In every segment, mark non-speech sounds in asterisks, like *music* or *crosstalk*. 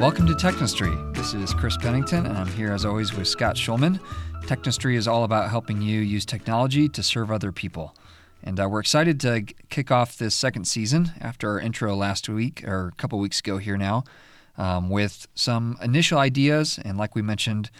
Welcome to Technistry. This is Chris Pennington, and I'm here as always with Scott Schulman. Technistry is all about helping you use technology to serve other people. And uh, we're excited to g- kick off this second season after our intro last week, or a couple weeks ago here now, um, with some initial ideas. And like we mentioned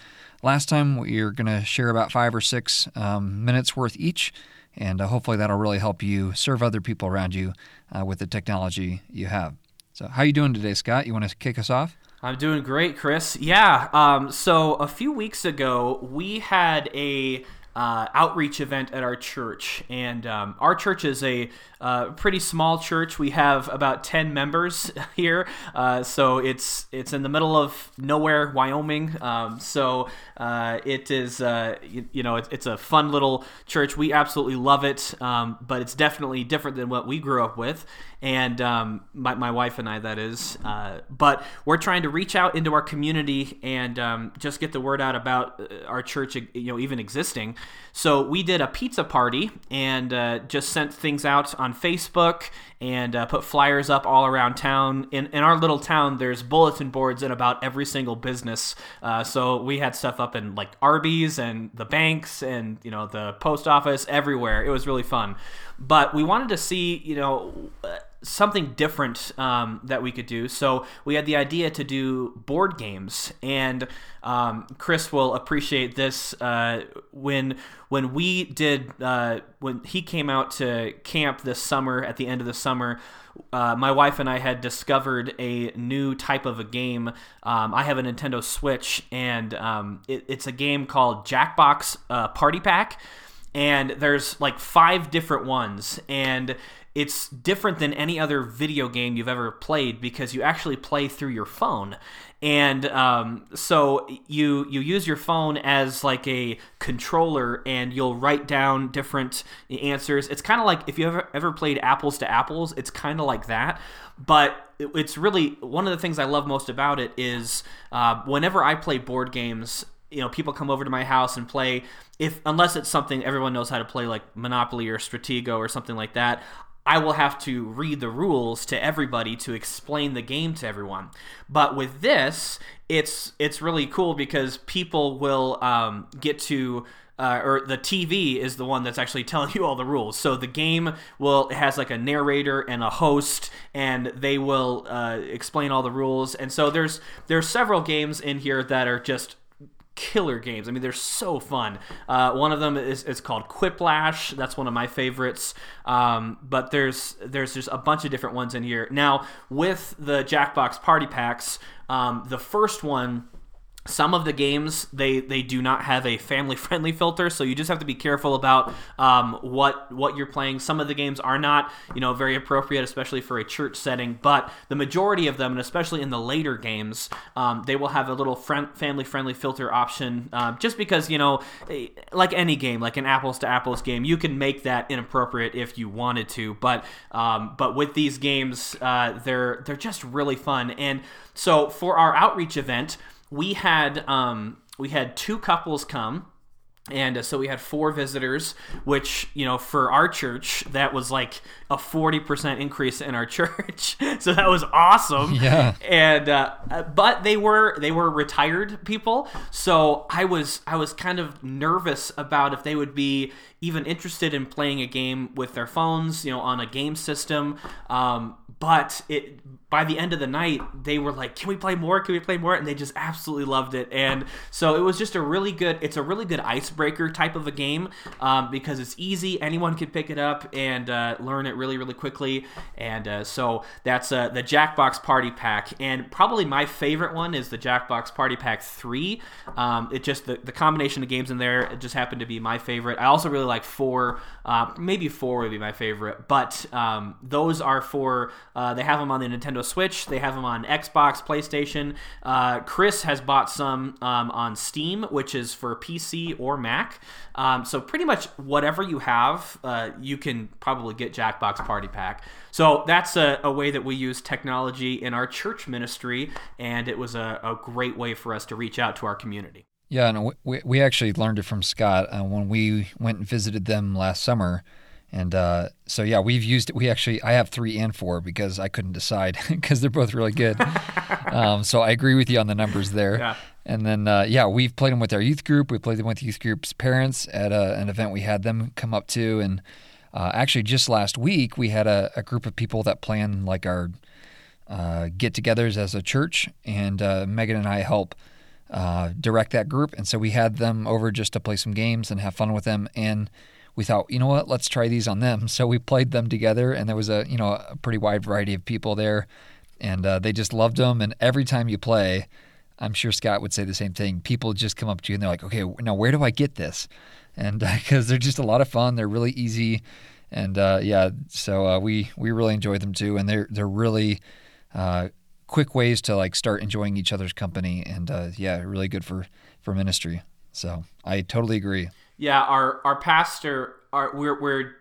last time, we're going to share about five or six um, minutes worth each. And uh, hopefully that'll really help you serve other people around you uh, with the technology you have. So, how you doing today, Scott? You want to kick us off? I'm doing great, Chris. Yeah. Um, so a few weeks ago, we had a uh, outreach event at our church, and um, our church is a uh, pretty small church. We have about ten members *laughs* here, uh, so it's it's in the middle of nowhere, Wyoming. Um, so uh, it is uh, you, you, know it's, it's, a fun little church. We absolutely love it, um, but it's definitely different than what we grew up with, and um, my, my wife and I that is. Uh, but we're trying to reach out into our community and um, just get the word out about our church, you know, even existing. So we did a pizza party and just sent things out on Facebook and uh, put flyers up all around town. In, in our little town, there's bulletin boards in about every single business. Uh, so we had stuff up in like Arby's and the banks and you know the post office everywhere. It was really fun. But we wanted to see you know something different um, that we could do. So we had the idea to do board games, and um, Chris will appreciate this. Uh, when when we did uh, when he came out to camp this summer at the end of the summer. Uh, my wife and I had discovered a new type of a game. Um, I have a Nintendo Switch, and um, it, it's a game called Jackbox uh, Party Pack and there's like five different ones and it's different than any other video game you've ever played because you actually play through your phone. And um, so you you use your phone as like a controller and you'll write down different answers. It's kind of like if you ever ever played apples to apples it's kind of like that. But it's really one of the things i love most about it is uh, whenever i play board games you know people come over to my house and play if unless it's something everyone knows how to play like monopoly or stratego or something like that I will have to read the rules to everybody to explain the game to everyone. But with this, it's it's really cool because people will um, get to uh, or the TV is the one that's actually *laughs* telling you all the rules. So the game will it has like a narrator and a host, and they will uh, explain all the rules. And so there's there's several games in here that are just killer games. I mean, they're so fun. Uh, one of them is, is called Quiplash. That's one of my favorites. Um, but there's there's just a bunch of different ones in here. Now with the Jackbox Party Packs, um, the first one some of the games they they do not have a family friendly filter so you just have to be careful about um, what what you're playing. Some of the games are not you know very appropriate especially for a church setting but the majority of them and especially in the later games um, they will have a little friend, family friendly filter option um, just because you know eh, like any game like an apples to apples game you can make that inappropriate if you wanted to but um, but with these games uh, they're they're just really fun. And so for our outreach event we had um, we had two couples come and uh, so we had four visitors which you know for our church that was like a 40% increase in our *laughs* church. So that was awesome. *laughs* Yeah. And uh, uh, but they were they were retired people. So i was i was kind of nervous about if they would be even interested in playing a game with their phones you know on a game system. Um, but it by the end of the night they were like can we play more? Can we play more? And they just absolutely loved it. And so it was just a really good it's a really good icebreaker type of a game um, because it's easy anyone can pick it up and uh, learn it really really quickly and uh, so that's uh, the jackbox party pack and probably my favorite one is the jackbox party pack 3 um, it just the, the combination of games in there just happened to be my favorite i also really like four uh, maybe four would be my favorite but um, those are for uh, they have them on the Nintendo Switch. They have them on Xbox, PlayStation. Uh, Chris has bought some um, on Steam, which is for PC or Mac. Um, so pretty much whatever you have, uh, you can probably get Jackbox Party Pack. So that's a, a, way that we use technology in our church ministry, and it was a, a great way for us to reach out to our community. Yeah, and we, we actually learned it from Scott uh, when we went and visited them last summer And uh, so yeah, we've used it. We actually I have three and four because I couldn't decide *laughs* because they're both really good. *laughs* um, so I agree with you on the numbers there. Yeah. And then uh, yeah, we've played them with our youth group. We played them with youth group's parents at a, an event we had them come up to. And uh, actually, just last week we had a, a, group of people that plan like our uh, get-togethers as a church, and uh, Megan and I help. Uh, direct that group, and so we had them over just to play some games and have fun with them. And we thought, you know what, let's try these on them. So we played them together, and there was a you know a pretty wide variety of people there, and uh, they just loved them. And every time you play, I'm sure Scott would say the same thing. People just come up to you and they're like, okay, now where do I get this? And *laughs* because uh, they're just a lot of fun, they're really easy, and uh, yeah, so uh, we we really enjoy them too, and they're they're really uh, quick ways to like start enjoying each other's company, and uh, yeah, really good for for ministry. So I totally agree. Yeah, our our pastor, our, we're we're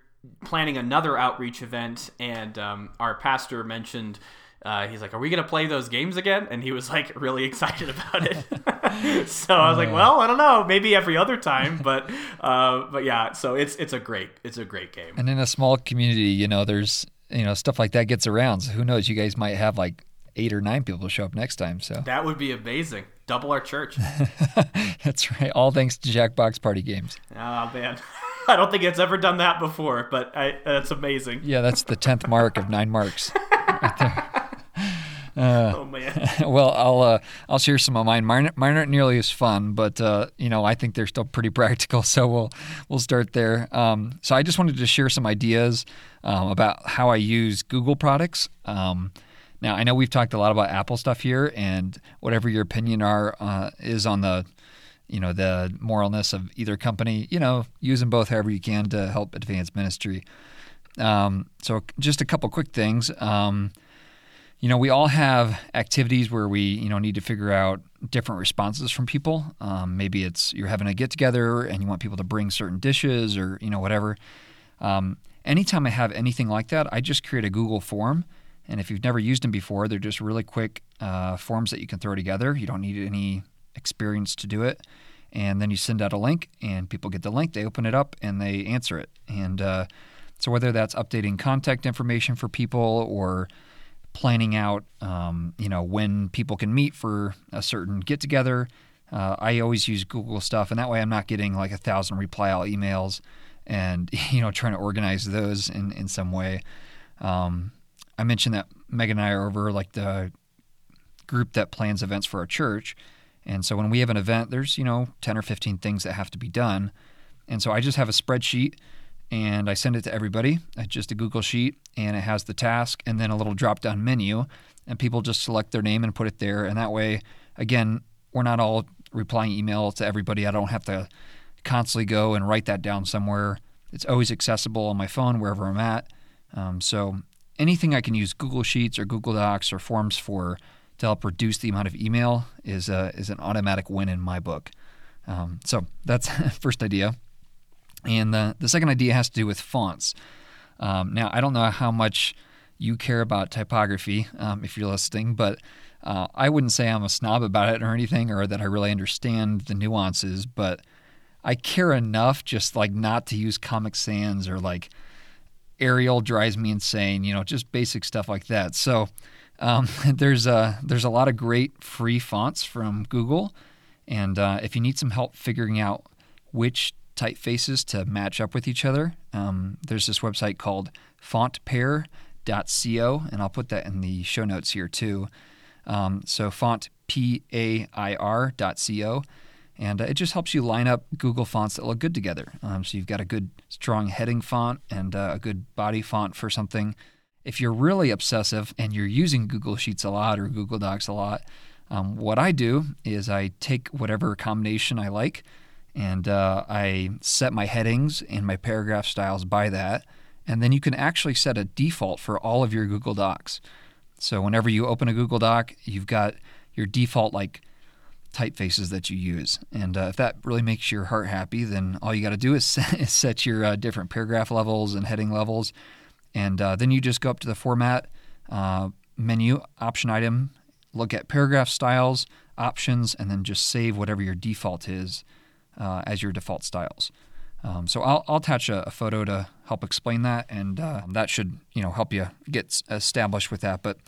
planning another outreach event, and um, our pastor mentioned. Uh, he's like, "Are we gonna play those games again?" And he was like really *laughs* excited about it. *laughs* so I was like, "Well, I don't know, maybe every other time, but *laughs* uh, but yeah." So it's it's a great it's a great game. And in a small community, you know, there's you know stuff like that gets around. So who knows? You guys might have like eight or nine people to show up next time. So that would be amazing. Double our church. *laughs* That's right. All thanks to Jackbox Party Games. Oh man. *laughs* I don't think it's ever done that before, but I, that's amazing. Yeah, that's the tenth mark of nine marks. *laughs* Uh, oh man. well, I'll uh, I'll share some of mine. Mine, mine aren't nearly as fun, but uh, you know I think they're still pretty practical. So we'll we'll start there. Um, so I just wanted to share some ideas um, about how I use Google products. Um, now, I know we've talked a lot about Apple stuff here, and whatever your opinion are uh, is on the you know the moralness of either company. You know, use them both however you can to help advance ministry. Um, so, just a couple quick things. Um, you know, we all have activities where we you know need to figure out different responses from people. Um, maybe it's you're having a get together and you want people to bring certain dishes or you know whatever. Um, anytime I have anything like that, I just create a Google form and if you've never used them before, they're just really quick uh, forms that you can throw together. You don't need any experience to do it. And then you send out a link, and people get the link, they open it up, and they answer it. And uh, so, whether that's updating contact information for people or planning out, um, you know, when people can meet for a certain get together, uh, I always use Google stuff, and that way I'm not getting like a thousand reply all emails and *laughs* you know trying to organize those in in some way. Um, I mentioned that Megan and I are over like the group that plans events for our church. And so when we have an event, there's, you know, 10 or 15 things that have to be done. And so I just have a spreadsheet and I send it to everybody. It's just a Google sheet and it has the task and then a little drop down menu. And people just select their name and put it there. And that way, again, we're not all replying email to everybody. I don't have to constantly go and write that down somewhere. It's always accessible on my phone wherever I'm at. Um, so anything I can use Google Sheets or Google Docs or Forms for to help reduce the amount of email is uh, is an automatic win in my book. Um, so that's *laughs* first idea. And the, the second idea has to do with fonts. Um, now, I don't know how much you care about typography um, if you're listening, but uh, I wouldn't say I'm a snob about it or anything, or that I really understand the nuances, but I care enough just like not to use Comic Sans or like Arial drives me insane. You know, just basic stuff like that. So um, *laughs* there's a there's a lot of great free fonts from Google, and uh, if you need some help figuring out which typefaces to match up with each other, um, there's this website called fontpair.co, and I'll put that in the show notes here too. Um, so fontpair.co and uh, it just helps you line up Google fonts that look good together. Um, so you've got a good, strong heading font and uh, a good body font for something. If you're really obsessive and you're using Google Sheets a lot or Google Docs a lot, um, what I do is I take whatever combination I like and uh, I set my headings and my paragraph styles by that. And then you can actually set a default for all of your Google Docs. So whenever you open a Google Doc, you've got your default like typefaces that you use. And uh, if that really makes your heart happy, then all you got to do is *laughs* set, is set your uh, different paragraph levels and heading levels. And uh, then you just go up to the format uh, menu, option item, look at paragraph styles, options, and then just save whatever your default is uh, as your default styles. Um, so I'll, I'll attach a, a, photo to help explain that, and uh, that should you know help you get established with that. But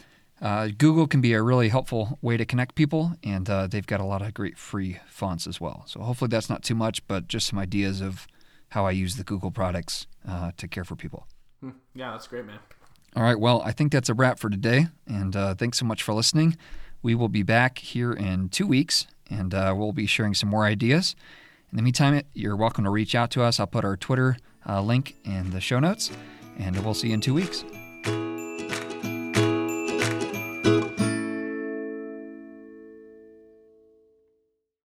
uh, Google can be a really helpful way to connect people, and uh, they've got a lot of great free fonts as well. So hopefully that's not too much, but just some ideas of how I use the Google products uh, to care for people. Hmm. Yeah, that's great, man. All right, well, I think that's a wrap for today, and uh, thanks so much for listening. We will be back here in two weeks, and uh, we'll be sharing some more ideas. In the meantime, you're welcome to reach out to us. I'll put our Twitter uh, link in the show notes, and we'll see you in two weeks. Thank you.